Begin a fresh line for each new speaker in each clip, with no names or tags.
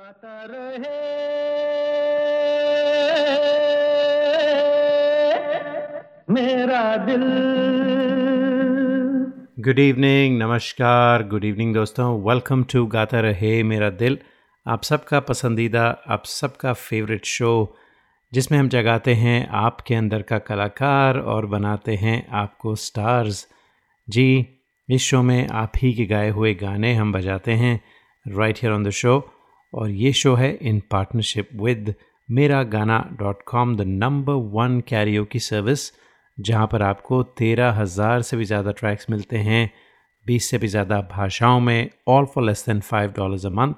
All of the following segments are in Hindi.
गाता रहे। मेरा दिल। गुड इवनिंग नमस्कार गुड इवनिंग दोस्तों वेलकम टू गाता रहे मेरा दिल। आप सबका पसंदीदा, आप सबका फेवरेट शो जिसमें हम जगाते हैं आपके अंदर का कलाकार और बनाते हैं आपको स्टार्स जी, इस शो में आप ही के गाए हुए गाने हम बजाते हैं right here on the show और ये शो है इन पार्टनरशिप विद मेरा गाना dot com the number one karaoke की सर्विस जहाँ पर आपको तेरह हज़ार से भी ज़्यादा ट्रैक्स मिलते हैं, बीस से भी ज़्यादा भाषाओं में all for less than five dollars a month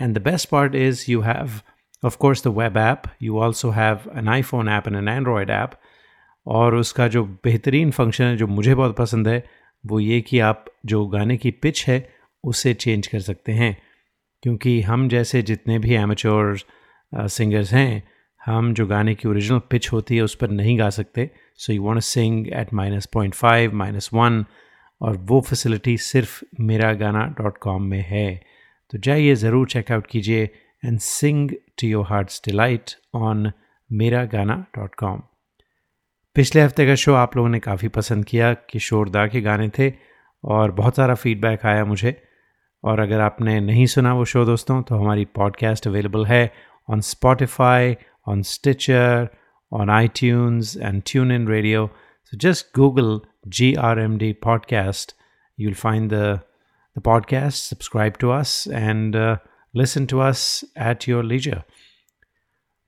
and the best part is you have of course the web app you also have an iPhone app and an Android app और उसका जो बेहतरीन फ़ंक्शन है, जो मुझे बहुत पसंद है, वो ये कि आप जो गाने की पिच है, उसे चेंज कर सकते हैं। क्योंकि हम जैसे जितने भी एमेचोर सिंगर्स हैं, हम जो गाने की ओरिजिनल पिच होती है उस पर नहीं गा सकते। So you want sing at minus point five minus one और वो फैसिलिटी सिर्फ़ मेरा गाना डॉट कॉम में है। तो जाइए ज़रूर चेकआउट कीजिए and sing to your heart's delight on मेरा गाना डॉट कॉम पिछले हफ़्ते का शो आप लोगों ने काफ़ी पसंद किया, किशोरदा के गाने थे और बहुत सारा फीडबैक आया मुझे। और अगर आपने नहीं सुना वो शो दोस्तों तो हमारी पॉडकास्ट अवेलेबल है on Spotify on Stitcher on iTunes and TuneIn radio so just Google G R M D podcast you'll find the the podcast. Subscribe to us and uh, listen to us at your leisure.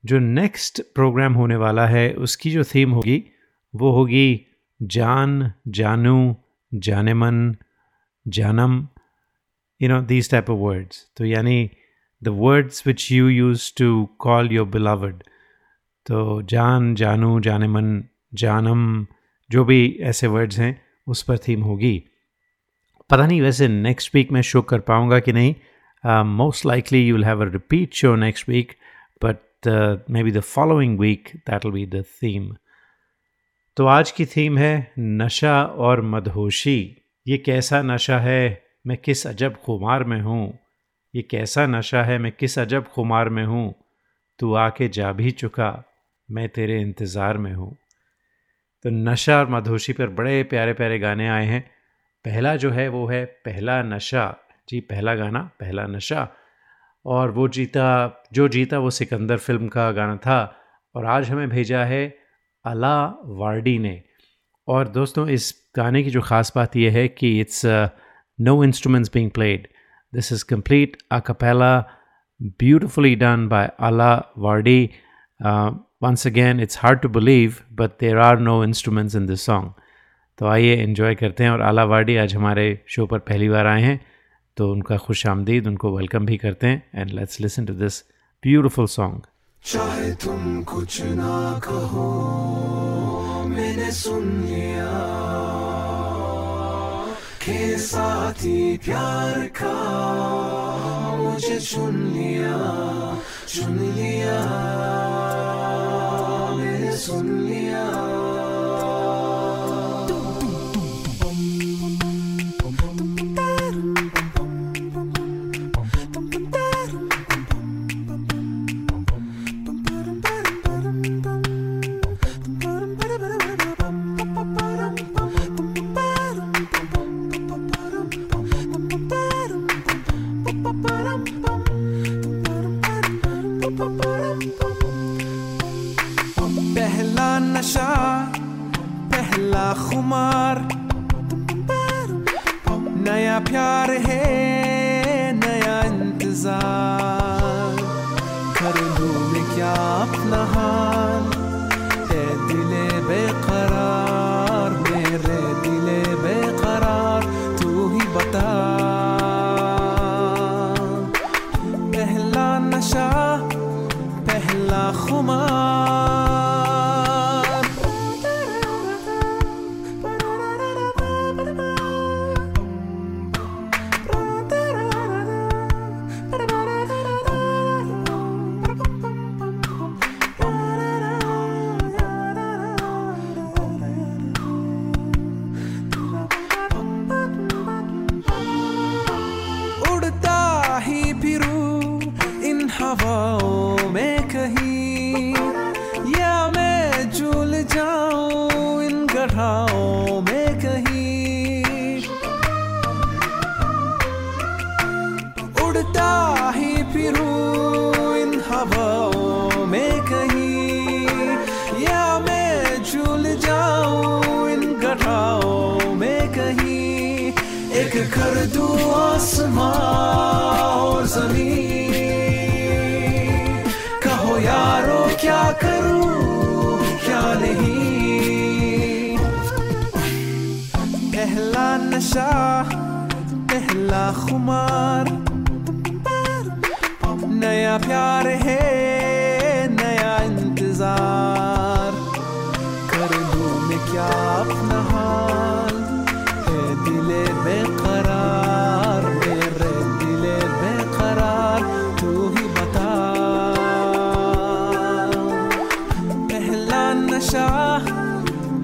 जो नेक्स्ट प्रोग्राम होने वाला है उसकी जो थीम होगी वो होगी जान जानू जाने मन जानम। You know, these type of words. तो यानी the words which you use to call your beloved. तो जान जानू जाने मन जानम जो भी ऐसे वर्ड्स हैं, उस पर थीम होगी। पता नहीं, वैसे नेक्स्ट वीक मैं शो कर पाऊँगा कि नहीं। Most likely you will have a repeat show next week but maybe the following week that will be the theme तो आज की थीम है नशा और मदहोशी। ये कैसा नशा है? मैं किस अजब खुमार में हूँ? ये कैसा नशा है? मैं किस अजब खुमार में हूँ? तू आके जा भी चुका, मैं तेरे इंतज़ार में हूँ। तो नशा और मधोशी पर बड़े प्यारे प्यारे गाने आए हैं। पहला जो है वो है पहला नशा। जी, पहला गाना, पहला नशा। और वो जीता, जो जीता वो सिकंदर फ़िल्म का गाना था। और आज हमें भेजा है अला वार्डी ने। और दोस्तों, इस गाने की जो ख़ास बात यह है कि it's no instruments being played. This is complete a cappella, beautifully done by Allah Vardi. Uh, once again, it's hard to believe, but there are no instruments in this song. तो आइए इन्जॉय करते हैं और आला वार्डी आज हमारे शो पर पहली बार आए हैं तो उनका खुश आमदीद उनको वेलकम भी करते हैं and let's listen to this beautiful song
चाहे तुम कुछ ना कहो मैंने सुन लिया के ही प्यार का मुझे चुन लिया चुन लिया मैंने सुन लिया। प्यार है नया इंतज़ार। पहला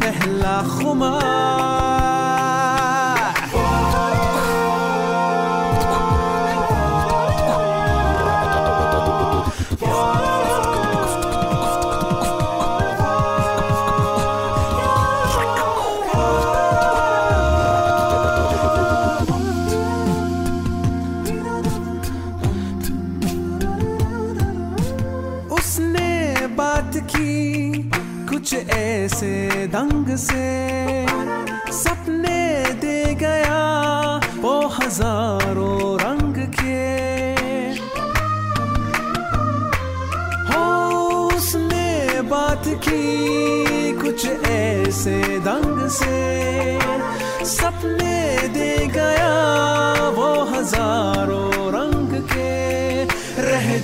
नशा पहला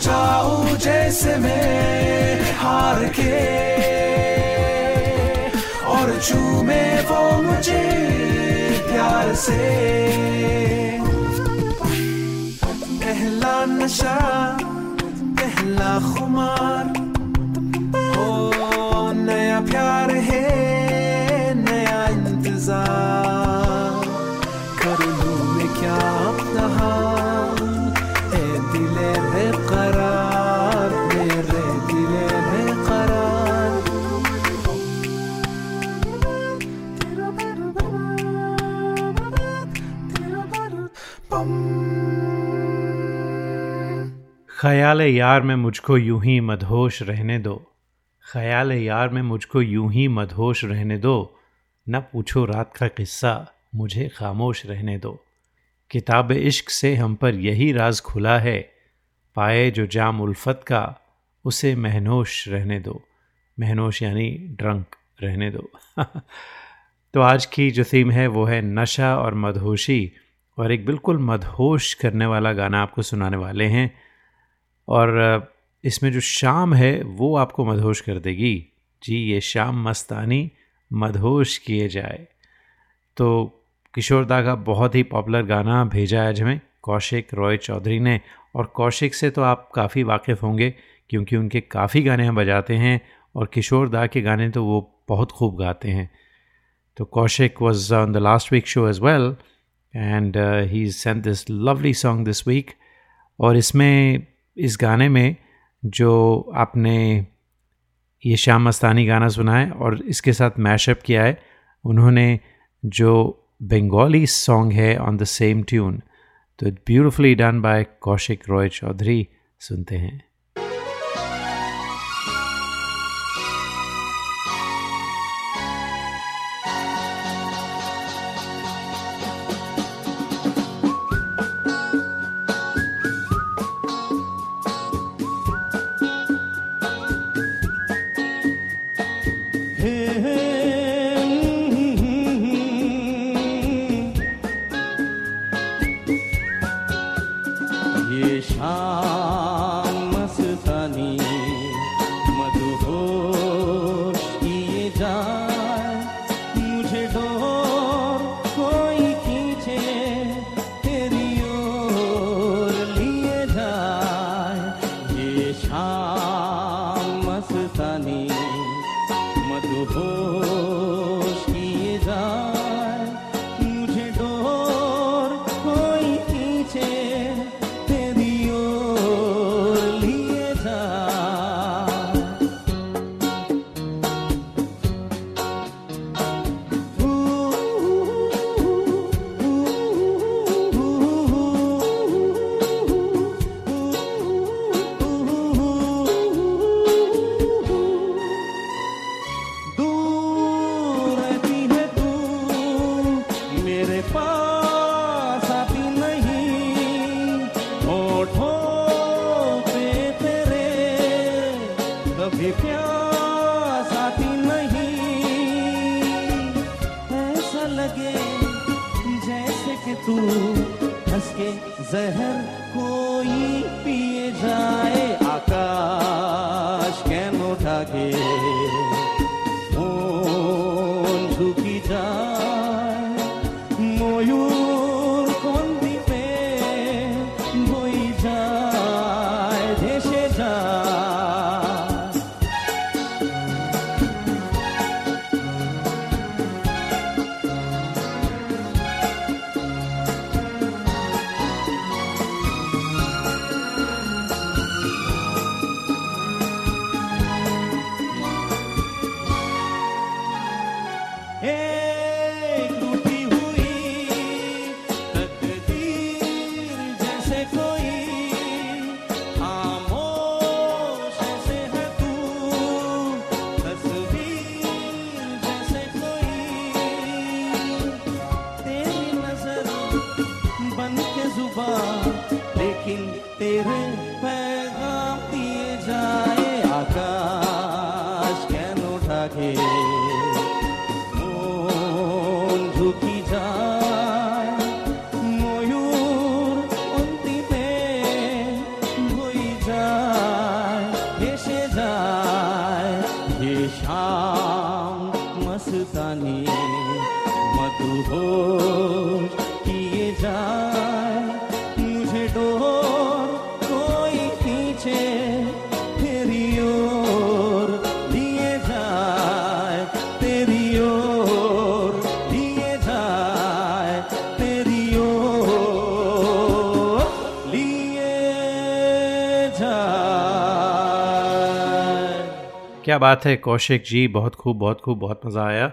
जाऊँ जैसे मैं हार के। और चूमे वो मुझे प्यार से। पहला नशा, पहला खुमार। हो नया प्यार है, नया इंतज़ार।
ख्याल यार में मुझको यूँ ही मदहोश रहने दो। ख्याल यार में मुझको यूँ ही मदहोश रहने दो। न पूछो रात का किस्सा, मुझे खामोश रहने दो। किताब इश्क से हम पर यही राज खुला है। पाए जो जाम उल्फत का, उसे महनोश रहने दो। महनोश यानी ड्रंक रहने दो। तो आज की जो थीम है, वो है नशा और मदहोशी। और एक बिल्कुल मदहोश करने वाला गाना आपको सुनाने वाले हैं। और इसमें जो शाम है, वो आपको मदहोश कर देगी। जी, ये शाम मस्तानी मदहोश किए जाए। तो किशोर दा का बहुत ही पॉपुलर गाना भेजा है आज हमें, कौशिक रॉय चौधरी ने। और कौशिक से तो आप काफ़ी वाकिफ़ होंगे, क्योंकि उनके काफ़ी गाने हम बजाते हैं और किशोर दा के गाने तो वो बहुत खूब गाते हैं। तो Kaushik was on the last week show as well and he sent this lovely song this week और इसमें, इस गाने में, जो आपने ये श्याम मस्तानी गाना सुना है और इसके साथ मैशअप किया है, उन्होंने जो बंगाली सॉन्ग है ऑन द सेम ट्यून तो beautifully done by Kaushik Roy Chaudhary सुनते हैं।
कि तू हंस के जहर कोई पिए जाए। आकाश कैन उठा के
क्या बात है, कौशिक जी, बहुत खूब बहुत खूब, बहुत मज़ा आया।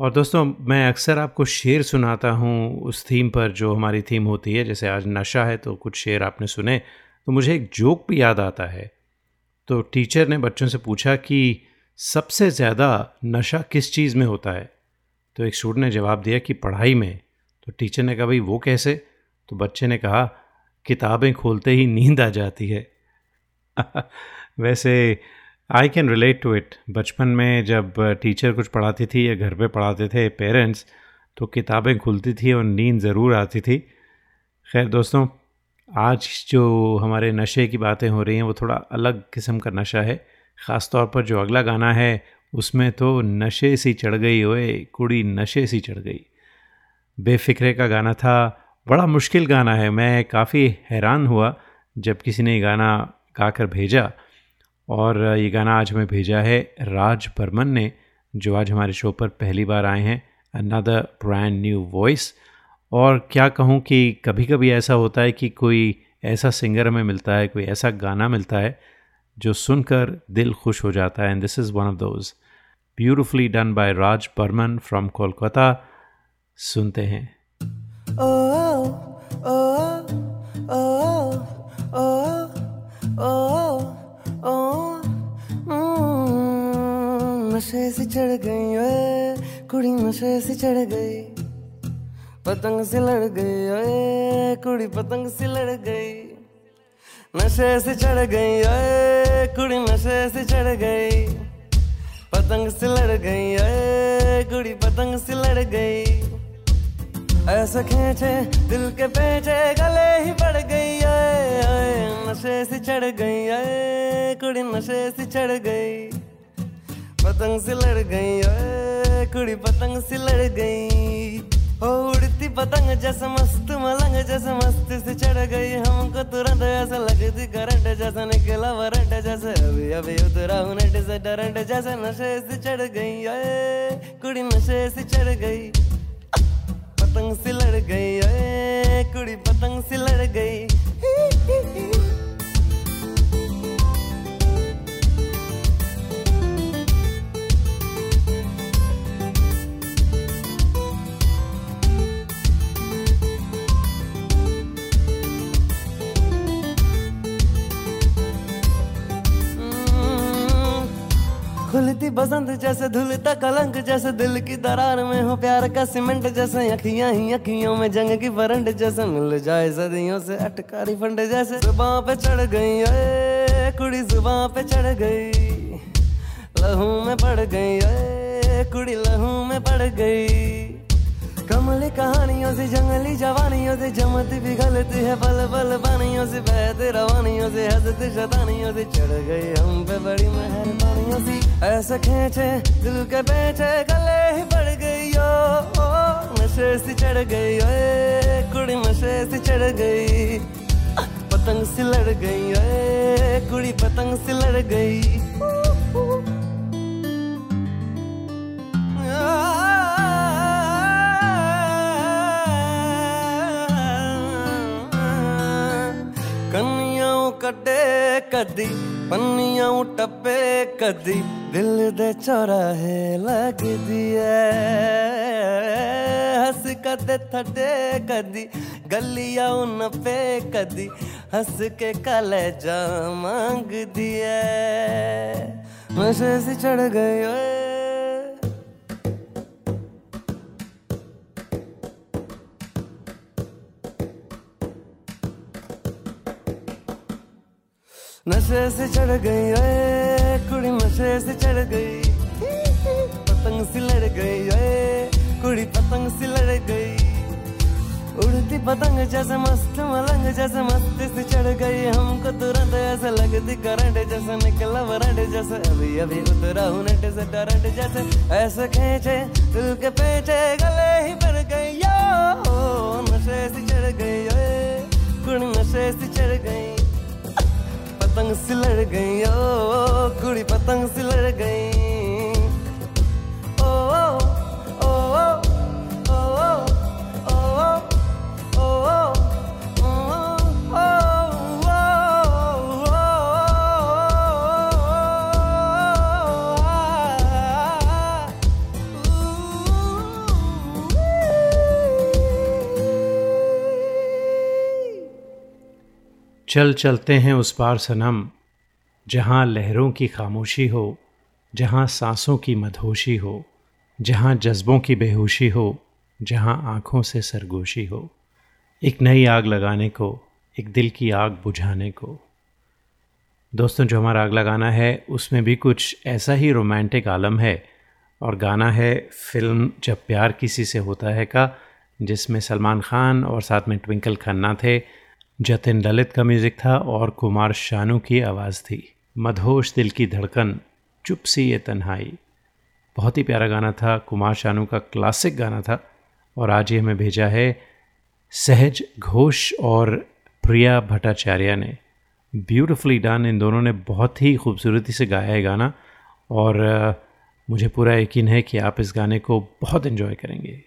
और दोस्तों, मैं अक्सर आपको शेर सुनाता हूँ उस थीम पर जो हमारी थीम होती है, जैसे आज नशा है तो कुछ शेर आपने सुने तो मुझे एक जोक भी याद आता है। तो टीचर ने बच्चों से पूछा कि सबसे ज़्यादा नशा किस चीज़ में होता है? तो एक स्टूडेंट ने जवाब दिया कि पढ़ाई में। तो टीचर ने कहा, भाई, वो कैसे? तो बच्चे ने कहा, किताबें खोलते ही नींद आ जाती है। वैसे I can relate to it बचपन में जब टीचर कुछ पढ़ाती थी या घर पे पढ़ाते थे पेरेंट्स तो किताबें खुलती थी और नींद ज़रूर आती थी। खैर दोस्तों, आज जो हमारे नशे की बातें हो रही हैं, वो थोड़ा अलग किस्म का नशा है। ख़ास तौर पर जो अगला गाना है, उसमें तो नशे सी चढ़ गई, ओए, कुड़ी नशे सी चढ़ गई। बेफिक्रे का गाना था, बड़ा मुश्किल गाना है, मैं काफ़ी हैरान हुआ जब किसी ने गाना गाकर भेजा। और ये गाना आज हमें भेजा है राज बर्मन ने जो आज हमारे शो पर पहली बार आए हैं अनदर ब्रांड न्यू वॉइस और क्या कहूँ कि कभी कभी ऐसा होता है कि कोई ऐसा सिंगर हमें मिलता है कोई ऐसा गाना मिलता है जो सुनकर दिल खुश हो जाता है and this is one of those beautifully done by Raj Barman from Kolkata सुनते हैं
oh, oh, oh, oh, oh, oh, नशे से चढ़ गई, ओए, कुड़ी नशे से चढ़ गई। पतंग से लड़ गई, ओए, कुड़ी पतंग से लड़ गई। नशे से चढ़ गई, ओए, कुड़ी नशे से चढ़ गई। पतंग से लड़ गई, ओए, कुड़ी पतंग से लड़ गई। ऐसा खेचे, दिल के पेचे, गले ही पड़ गई आए नशे से चढ़ गई आए कुड़ी नशे से चढ़ गई। पतंग से लड़ गई कुड़ी पतंग से लड़ गई। ओ, उड़ती पतंग जैसे मस्त, मलंग जैसे मस्त से चढ़ गई। हमको तुरंत ऐसा लगती, करंट जैसा निकला, वरंट जैसे। अभी अभी उतरा हूँ नेट से डरंट जैसे नशे से चढ़ गई आए कुड़ी नशे से चढ़ गई। पतंग से लड़ गई, ओए, कुड़ी पतंग से लड़ गई। बसंत जैसे धुलता कलंक जैसे दिल की दरार में हो प्यार का सीमेंट जैसे अखियाँ ही अखियों में जंग की बरंड जैसे मिल जाए सदियों से अटकारी फंड जैसे। ज़ुबान पे चढ़ गई, ओए, कुड़ी ज़ुबान पे चढ़ गई। लहू में पड़ गई, ओए, कुड़ी लहू में पड़ गई। कमली कहानियों से जंगली जवानियों से जमती भी गलती है पल पल पानियों से बहते रवानियों से हँसते शतानियों से चढ़ गई हम पे बड़ी मेहरबानियों से। ऐसे खेचे दिल के बेचे गले ही पड़ गई ओ, ओ नशे से चढ़ गई ओए कुड़ी नशे से चढ़ गई। पतंग से लड़ गई ओए कुड़ी पतंग से लड़ गई। ਕੱਢੇ ਕਦੀ ਪੰਨੀਆਂ ਟੱਪੇ ਕਦੀ ਦਿਲ ਦੇ ਚੌਰਾਹੇ ਲੱਗਦੀ ਐ ਹੱਸ ਕਦੇ ਥੱਡੇ ਕਦੀ ਗੱਲੀਆਂ ਨੱਪੇ ਕਦੀ ਹੱਸ ਕੇ ਕਲੇਜਾ ਮੰਗਦੀ ਐ ਨਸ਼ੇ ਸੇ ਚੜ ਗਏ ਓਏ नशे से चढ़ गई ओए कुड़ी नशे से चढ़ गई। पतंग सी लड़ गई ओए कुड़ी पतंग सी लड़ गई। उड़ती पतंग जैसे मस्त, मलंग जैसे मस्त से चढ़ गई। हमको तुरंत ऐसे लगती, करंट जैसे निकला, वरंट जैसे। अभी अभी उतरा हूँ नेट से टरंट जैसे। ऐसे खींचे, दिल के पेचे गले ही पड़ गई। यो नशे से चढ़ गई ओए कुड़ी नशे से चढ़ गई। पतंग से लड़ गई ओ कुड़ी पतंग से लड़ गई।
चल चलते हैं उस पार सनम, जहाँ लहरों की खामोशी हो, जहाँ सांसों की मदहोशी हो, जहाँ जज्बों की बेहोशी हो, जहाँ आँखों से सरगोशी हो। एक नई आग लगाने को, एक दिल की आग बुझाने को। दोस्तों, जो हमारा आग लगाना है, उसमें भी कुछ ऐसा ही रोमांटिक आलम है, और गाना है फ़िल्म जब प्यार किसी से होता है का, जिसमें सलमान खान और साथ में ट्विंकल खन्ना थे। जतिन ललित का म्यूज़िक था और कुमार शानू की आवाज़ थी। मधोश दिल की धड़कन, चुप सी ये तन्हाई। बहुत ही प्यारा गाना था, कुमार शानू का क्लासिक गाना था। और आज ये हमें भेजा है सहज घोष और प्रिया भट्टाचार्य ने। ब्यूटिफुली डन इन दोनों ने बहुत ही खूबसूरती से गाया है गाना। और मुझे पूरा यकीन है कि आप इस गाने को बहुत इन्जॉय करेंगे।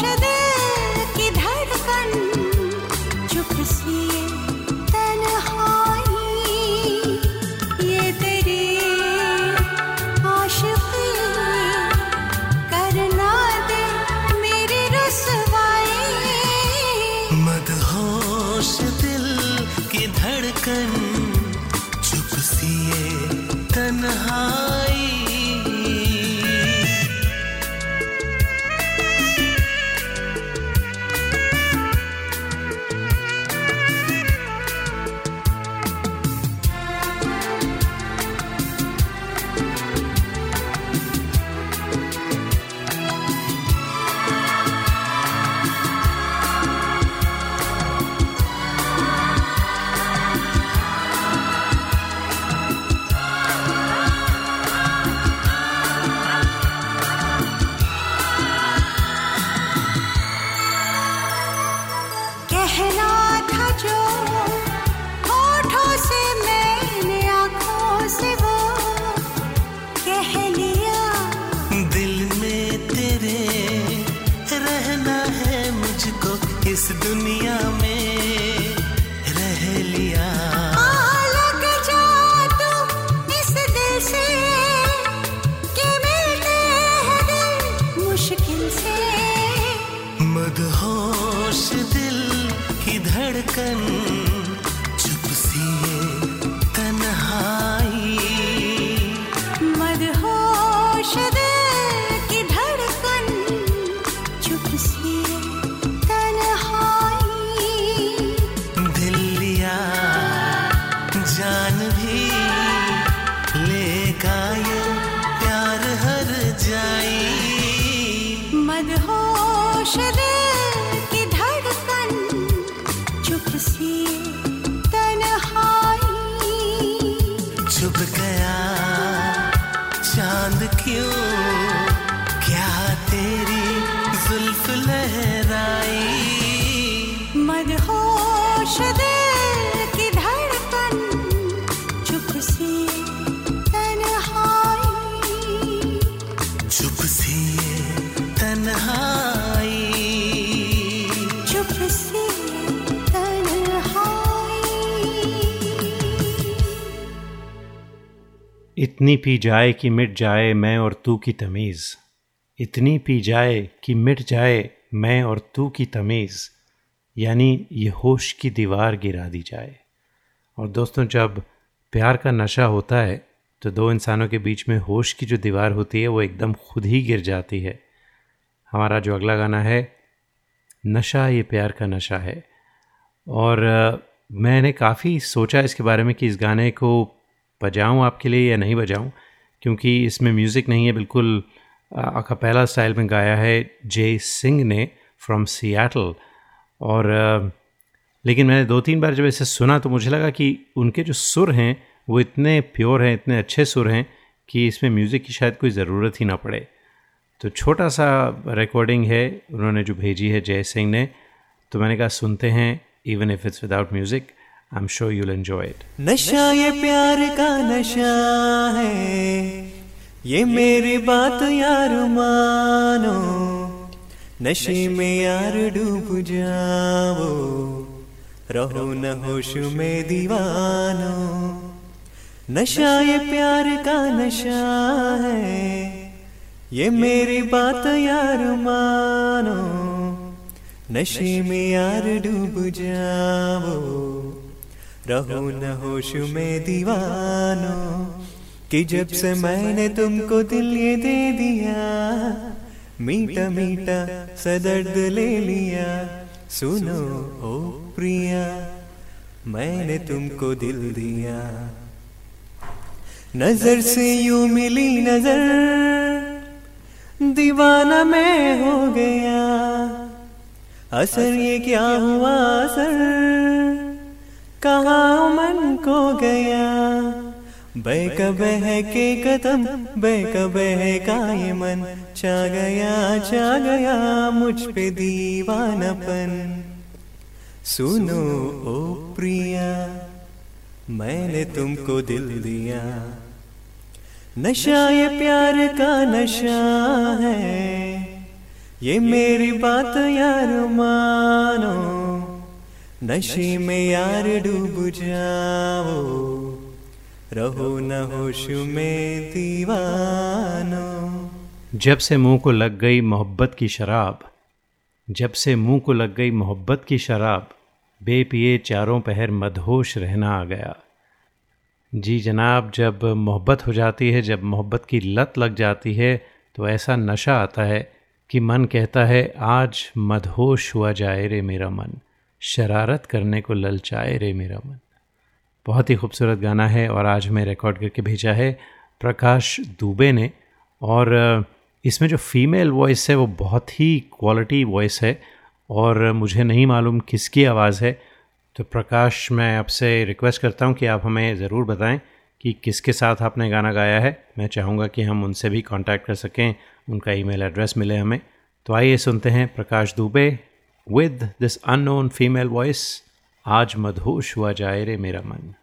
मदहोश
इतनी पी जाए कि मिट जाए मैं और तू की तमीज़। इतनी पी जाए कि मिट जाए मैं और तू की तमीज़। यानी ये होश की दीवार गिरा दी जाए। और दोस्तों, जब प्यार का नशा होता है तो दो इंसानों के बीच में होश की जो दीवार होती है, वो एकदम खुद ही गिर जाती है। हमारा जो अगला गाना है, नशा ये प्यार का नशा है। और मैंने काफ़ी सोचा इसके बारे में कि इस गाने को बजाऊं आपके लिए या नहीं बजाऊं, क्योंकि इसमें म्यूज़िक नहीं है, बिल्कुल अकापेला स्टाइल में गाया है जे सिंह ने फ्रॉम सियाटल और लेकिन मैंने दो तीन बार जब इसे सुना तो मुझे लगा कि उनके जो सुर हैं वो इतने प्योर हैं, इतने अच्छे सुर हैं कि इसमें म्यूज़िक की शायद कोई ज़रूरत ही ना पड़े। तो छोटा सा रिकॉर्डिंग है, उन्होंने जो भेजी है जय सिंह ने तो मैंने कहा, सुनते हैं even if it's without music I am sure you'll enjoy it
नशा ये प्यार का नशा है। ये मेरी बात यार मानो। नशे में यार डूब जाओ। रहो न होश में दीवानो। नशा ये प्यार का नशा है। ये मेरी बात यार मानो। नशे में यार डूब जाओ। रहो न होश में दीवानो, कि जब से मैंने तुमको दिल ये दे दिया, मीठा मीठा सदर्द ले लिया, सुनो ओ प्रिया, मैंने तुमको दिल दिया। नज़र से यू मिली नज़र, दीवाना मैं हो गया, असर ये क्या हुआ असर? कहाँ मन को गया? बैक बह के कदम बैक बह का ये मन? चा गया चा गया, मुझ पे दीवानापन। सुनो, ओ प्रिया, मैंने तुमको दिल दिया। नशा ये प्यार का नशा है। ये मेरी बात यार मानो। नशे में यार डूब जाओ, रहो न होश में दीवानो।
जब से मुँह को लग गई मोहब्बत की शराब, जब से मुँह को लग गई मोहब्बत की शराब, बेपिए चारों पहर मदहोश रहना आ गया। जी जनाब, जब मोहब्बत हो जाती है, जब मोहब्बत की लत लग जाती है तो ऐसा नशा आता है कि मन कहता है, आज मदहोश हुआ जाए रे मेरा मन। शरारत करने को ललचाए रे मेरा मन। बहुत ही खूबसूरत गाना है और आज मैं रिकॉर्ड करके भेजा है प्रकाश दुबे ने। और इसमें जो फीमेल वॉइस है वो बहुत ही क्वालिटी वॉइस है और मुझे नहीं मालूम किसकी आवाज़ है। तो प्रकाश, मैं आपसे रिक्वेस्ट करता हूँ कि आप हमें ज़रूर बताएँ कि किसके साथ आपने गाना गाया है। मैं चाहूँगा कि हम उनसे भी कांटेक्ट कर सकें, उनका ईमेल एड्रेस मिले हमें। तो आइए सुनते हैं प्रकाश Dubey.
with this unknown female voice, Aaj madhush hua
jaye mera man.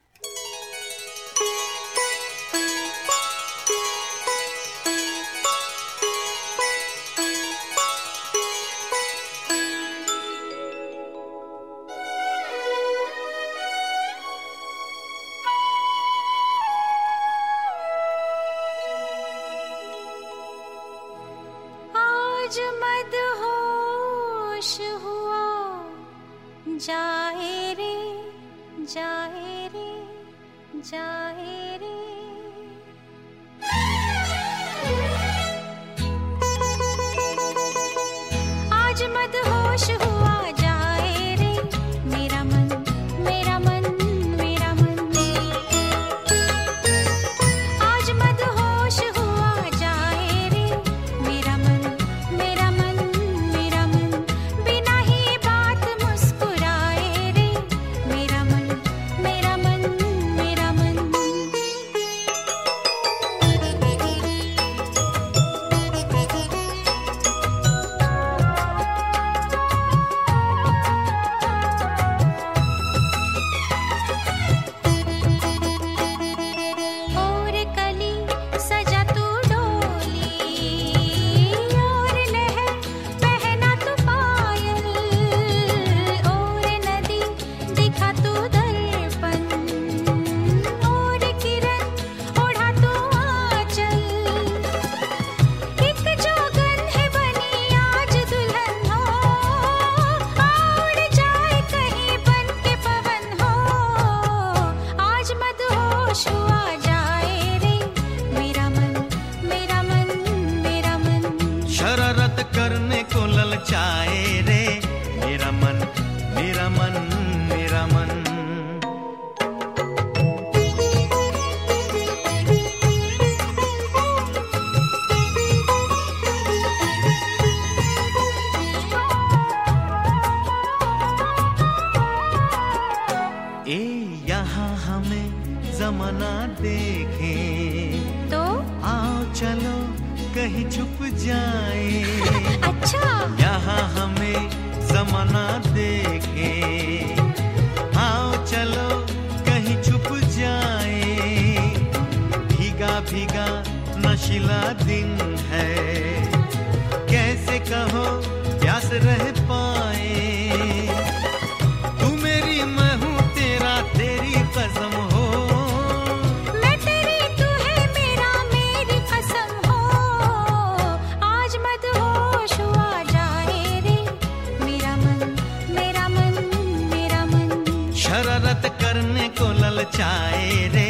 ललचाए रे।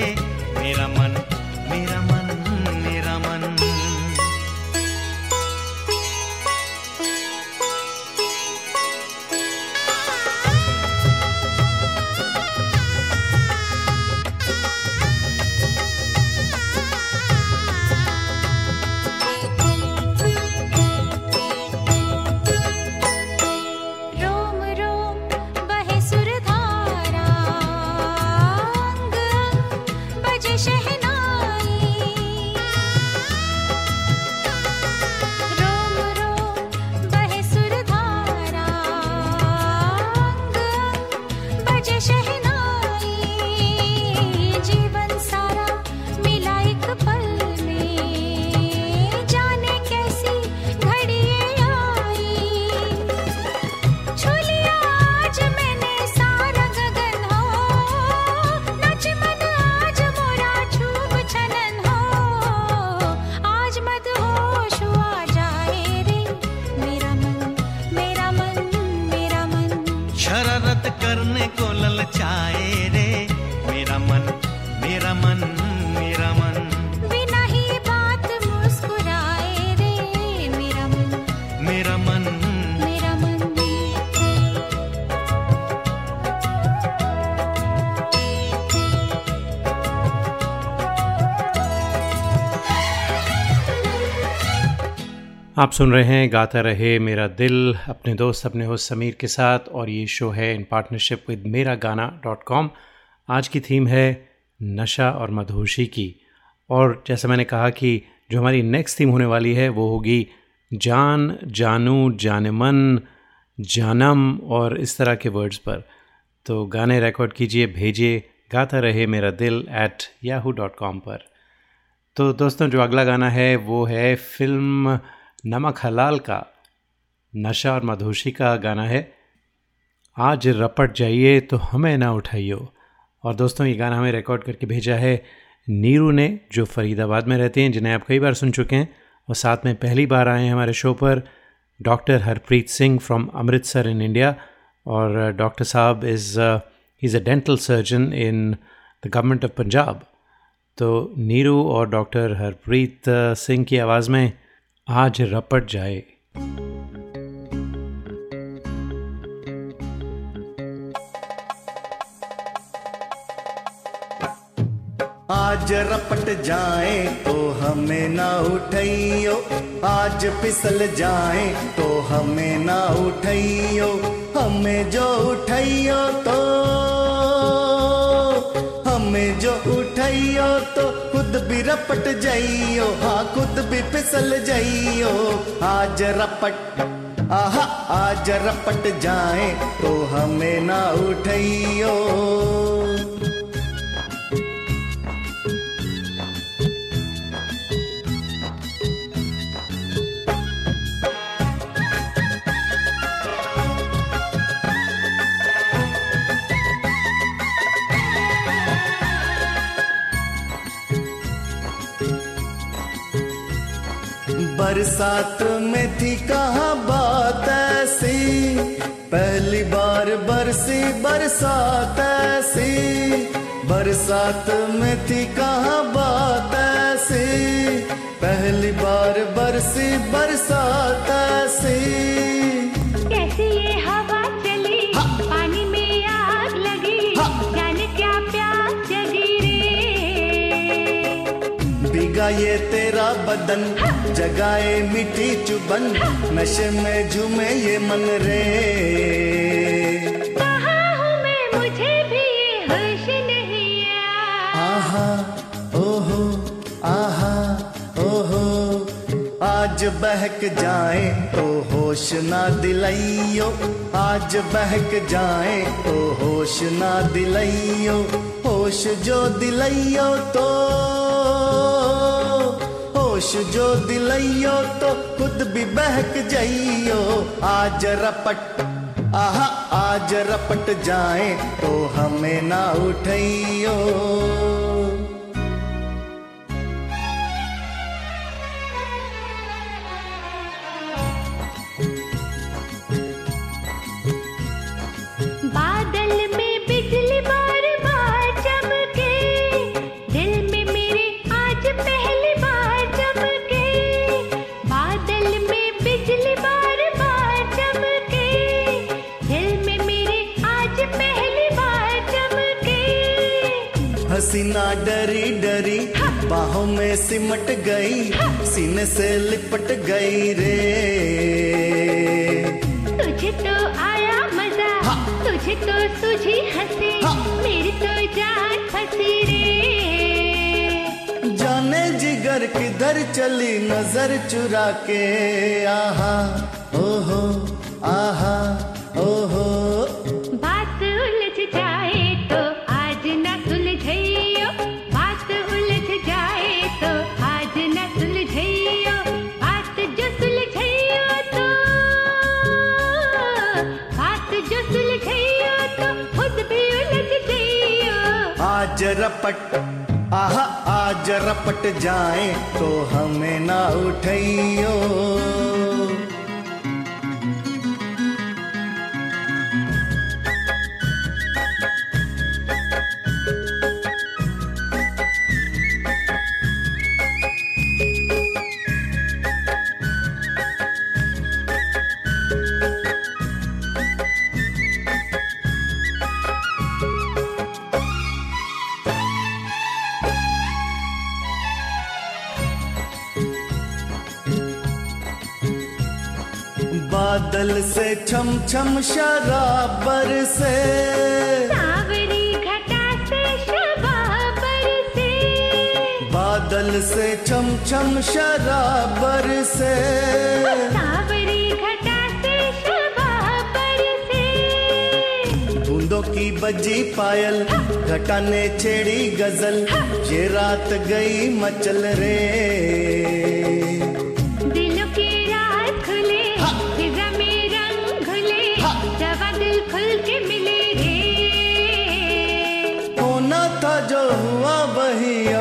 आप सुन रहे हैं, गाता रहे मेरा दिल, अपने दोस्त, अपने होस्ट समीर के साथ, और ये शो है इन पार्टनरशिप विद मेरा गाना डॉट कॉम आज की थीम है नशा और मधोशी की। और जैसा मैंने कहा कि जो हमारी नेक्स्ट थीम होने वाली है, वो होगी जान, जानू, जानमन, जानम, और इस तरह के वर्ड्स पर। तो गाने रिकॉर्ड कीजिए, भेजिए, गाता रहे मेरा दिल एट याहू डॉट कॉम पर। तो दोस्तों, जो अगला गाना है, वो है फ़िल्म नमक हलाल का नशा और मधोशी का गाना है। आज रपट जाइए तो हमें ना उठाइयो। और दोस्तों, ये गाना हमें रिकॉर्ड करके भेजा है नीरू ने, जो फरीदाबाद में रहते हैं, जिन्हें आप कई बार सुन चुके हैं। और साथ में पहली बार आए हैं हमारे शो पर doctor Harpreet Singh from Amritsar in India और डॉक्टर साहब is is a dental surgeon in the government of Punjab तो नीरू और डॉक्टर हरप्रीत सिंह की आवाज़ में आज रपट जाए।
आज रपट जाए तो हमें ना उठाइयो आज फिसल जाए तो हमें ना उठाइयो हमें जो उठाइयो तो हमें जो उठाइयो तो खुद भी रपट जाइयो हाँ खुद भी फिसल जाइयो। आज रपट, आहा, आज रपट जाए तो हमें ना उठाइयो। बरसात में थी कहा बात ऐसी? पहली बार बरसी, बरसात ऐसी। बरसात में थी कहा बात ऐसी? पहली बार बरसी, बरसात ऐसी।
ये
तेरा बदन जगाए मीठी चुबन नशे में झूमे ये मन रे
कहाँ मैं? मुझे भी ये होश नहीं
आहा ओहो आहा ओहो आज बहक जाए तो होश ना दिलाइयो आज बहक जाए तो होश ना दिलाइयो होश जो दिलाइयो तो होश जो दिलइयो तो खुद भी बहक जइयो। आज रपट, आह, आज रपट जाए तो हमें ना उठाइयो हसीना डरी डरी बाहों में सिमट गई सीने से लिपट गई रे।
तुझे तो आया मज़ा तुझे तो सूझी हँसी मेरी तो जान फंसी रे।
किधर किधर चली नज़र चुरा के आहा ओहो आहा ओहो रपट आह आज रपट जाए तो हमें ना उठैयो। बादल से छम छम शराबर से।
सावरी घटा से शबाबर से।
बादल से छम छम शराबर से।
सावरी घटा से शबाबर से।
बूंदों की बजी पायल घटा ने छेड़ी गज़ल। ये रात गई मचल रे।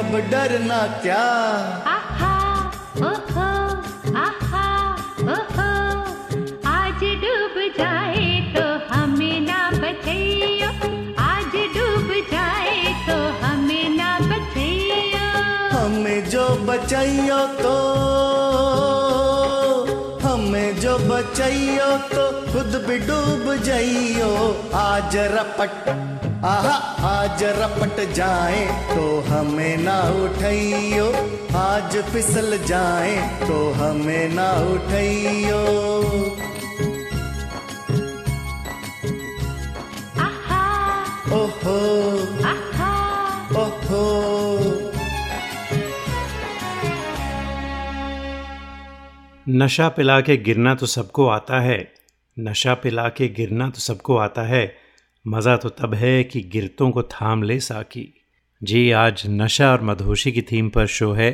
अब डरना क्या?
आहा ओहो आहा ओहो आज डूब जाए तो हमें ना आज डूब जाए तो हमें ना
हमें जो बचाइयो तो हमें जो बचाइयो तो खुद भी डूब जाइयो। आज रपट आहा आज रपट जाए तो हमें ना उठाइयो आज फिसल जाए तो हमें ना उठाइयो ओहो। ओहो।
नशा पिला के गिरना तो सबको आता है। नशा पिला के गिरना तो सबको आता है। मज़ा तो तब है कि गिरतों को थाम ले साकी। जी, आज नशा और मदहोशी की थीम पर शो है।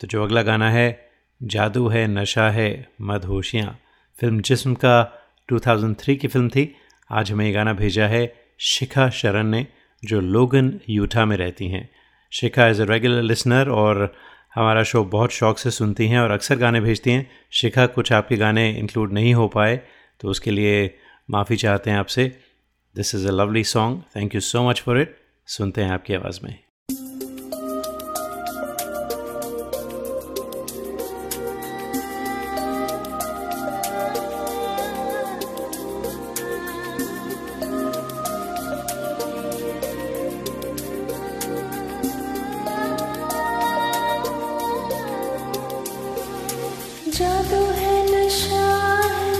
तो जो अगला गाना है, जादू है, नशा है मदहोशियाँ फ़िल्म जिस्म का 2003 की फ़िल्म थी। आज हमें ये गाना भेजा है शिखा शरण ने, जो लोगन यूटा में रहती हैं। Shikha as a regular listener और हमारा शो बहुत शौक से सुनती हैं और अक्सर गाने भेजती हैं। शिखा, कुछ आपके गाने इंक्लूड नहीं हो पाए तो उसके लिए माफ़ी चाहते हैं आपसे। This is a lovely song thank you so much for it सुनते हैं आपकी आवाज़ में।
जादू है नशा है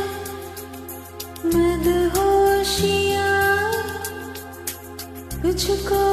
मदहोशिया तुझको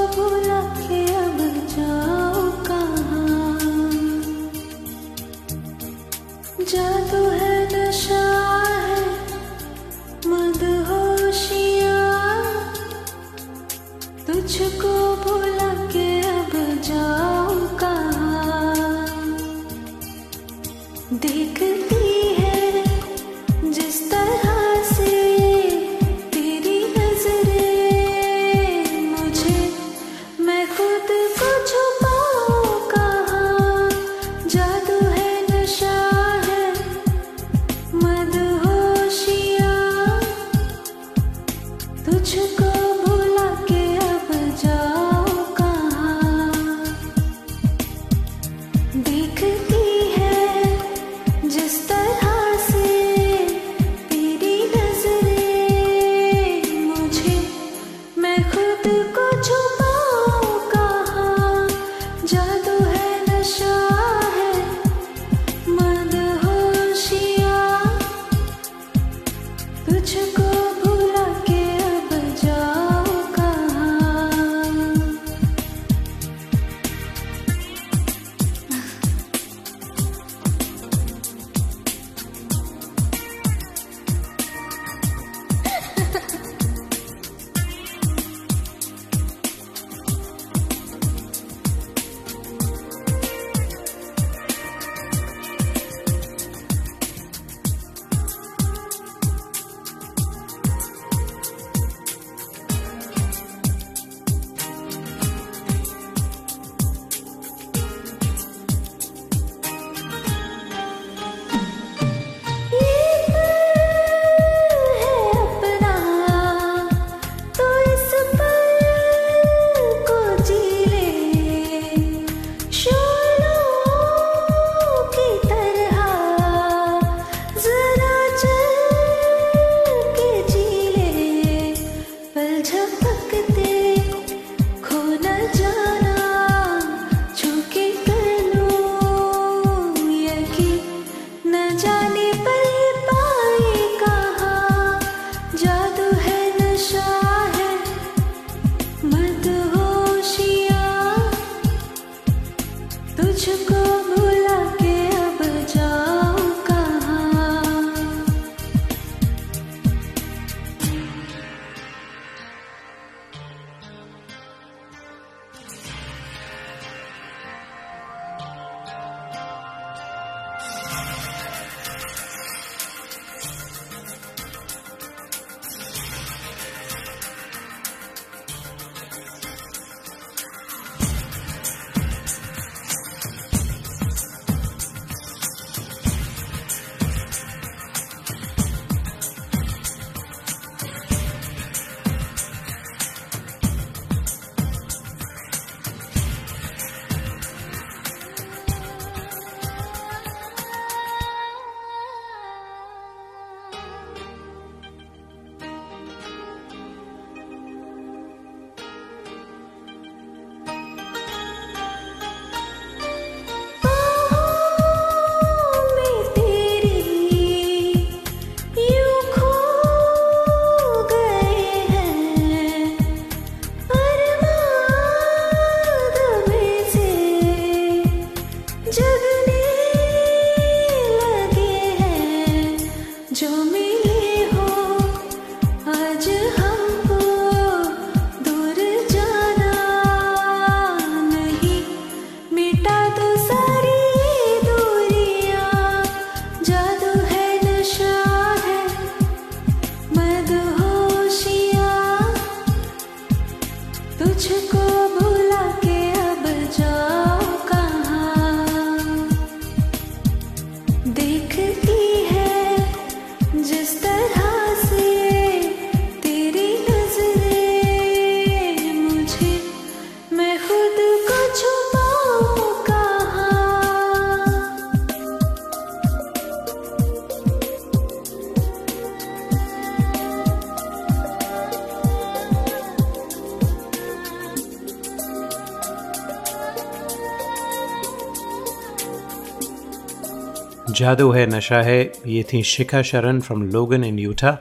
जादू है, नशा है, ये
थी शिखा शरण फ्रॉम लोगन इन यूटा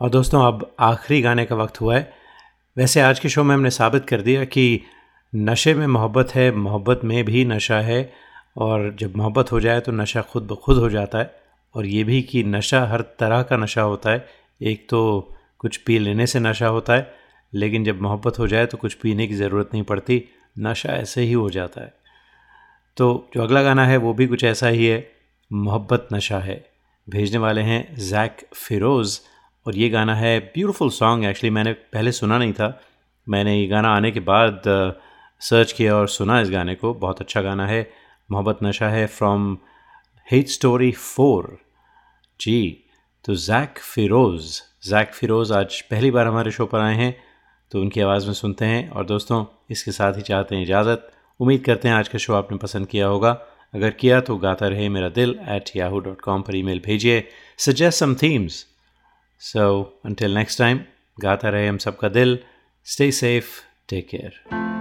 और दोस्तों, अब आखिरी गाने का वक्त हुआ है। वैसे आज के शो में हमने साबित कर दिया कि नशे में मोहब्बत है, मोहब्बत में भी नशा है। और जब मोहब्बत हो जाए तो नशा खुद ब खुद हो जाता है। और ये भी कि नशा हर तरह का नशा होता है। एक तो कुछ पी लेने से नशा होता है, लेकिन जब मोहब्बत हो जाए तो कुछ पीने की ज़रूरत नहीं पड़ती। नशा ऐसे ही हो जाता है। तो जो अगला गाना है वो भी कुछ ऐसा ही है। मोहब्बत नशा है। भेजने वाले हैं जैक फिरोज़ और ये गाना है ब्यूटीफुल सॉन्ग एक्चुअली मैंने पहले सुना नहीं था। मैंने ये गाना आने के बाद सर्च किया और सुना इस गाने को। बहुत अच्छा गाना है। मोहब्बत नशा है फ्रॉम हिट स्टोरी फोर जी तो जैक फिरोज़ जैक फिरोज़ आज पहली बार हमारे शो पर आए हैं। तो उनकी आवाज़ में सुनते हैं। और दोस्तों, इसके साथ ही चाहते हैं इजाज़त। उम्मीद करते हैं आज का शो आपने पसंद किया होगा। अगर किया तो गाता रहे मेरा दिल एट याहू डॉट कॉम पर ईमेल भेजिए suggest some themes so until next time गाता रहे हम सबका दिल स्टे सेफ़ टेक केयर